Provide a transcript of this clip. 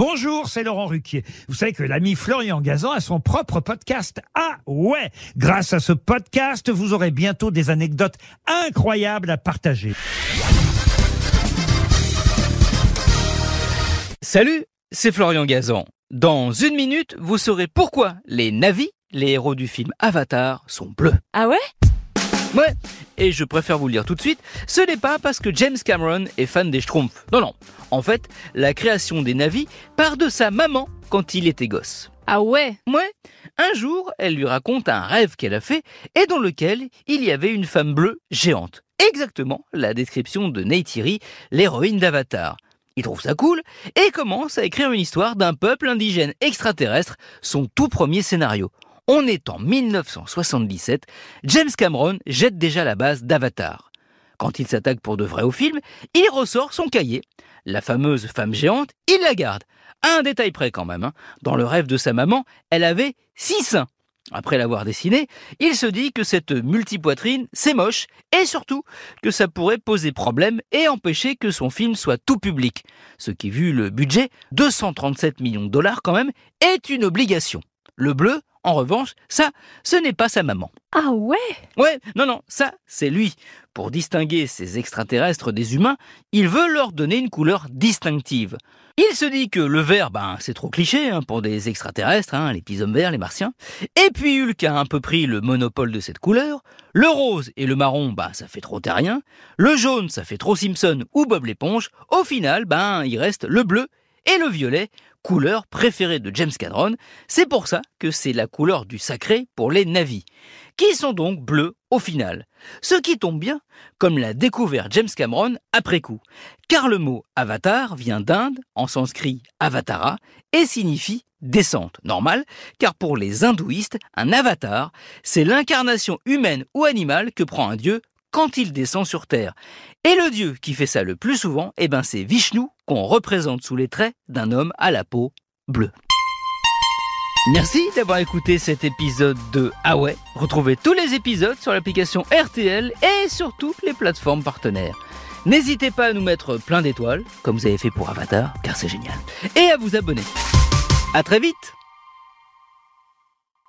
Bonjour, c'est Laurent Ruquier. Vous savez que l'ami Florian Gazan a son propre podcast. Ah ouais Grâce à ce podcast, vous aurez bientôt des anecdotes incroyables à partager. Salut, c'est Florian Gazan. Dans une minute, vous saurez pourquoi les navis, les héros du film Avatar, sont bleus. Ah ouais? Ouais, et je préfère vous le dire tout de suite, ce n'est pas parce que James Cameron est fan des Schtroumpfs. Non, non. En fait, la création des navis part de sa maman quand il était gosse. Ah ouais? Ouais, un jour, elle lui raconte un rêve qu'elle a fait et dans lequel il y avait une femme bleue géante. Exactement la description de Neytiri, l'héroïne d'Avatar. Il trouve ça cool et commence à écrire une histoire d'un peuple indigène extraterrestre, son tout premier scénario. On est en 1977, James Cameron jette déjà la base d'Avatar. Quand il s'attaque pour de vrai au film, il ressort son cahier. La fameuse femme géante, il la garde. Un détail près quand même. hein. Dans le rêve de sa maman, elle avait six seins. Après l'avoir dessiné, il se dit que cette multipoitrine, c'est moche, et surtout que ça pourrait poser problème et empêcher que son film soit tout public. Ce qui, vu le budget, 237 millions de dollars quand même, est une obligation. Le bleu, en revanche, ça, ce n'est pas sa maman. Ah ouais? Ouais, non, non, ça, c'est lui. Pour distinguer ces extraterrestres des humains, il veut leur donner une couleur distinctive. Il se dit que le vert, ben, c'est trop cliché hein, pour des extraterrestres, hein, les petits hommes verts, les martiens. Et puis Hulk a un peu pris le monopole de cette couleur. Le rose et le marron, ben, ça fait trop terrien. Le jaune, ça fait trop Simpson ou Bob l'éponge. Au final, ben, il reste le bleu et le violet, couleur préférée de James Cameron. C'est pour ça que c'est la couleur du sacré pour les navis, qui sont donc bleus au final. Ce qui tombe bien, comme l'a découvert James Cameron après coup. Car le mot avatar vient d'Inde, en sanskrit avatara, et signifie descente. Normal, car pour les hindouistes, un avatar, c'est l'incarnation humaine ou animale que prend un dieu quand il descend sur Terre. Et le dieu qui fait ça le plus souvent, eh ben c'est Vishnu qu'on représente sous les traits d'un homme à la peau bleue. Merci d'avoir écouté cet épisode de Ah. Retrouvez tous les épisodes sur l'application RTL et sur toutes les plateformes partenaires. N'hésitez pas à nous mettre plein d'étoiles, comme vous avez fait pour Avatar, car c'est génial. Et à vous abonner. À très vite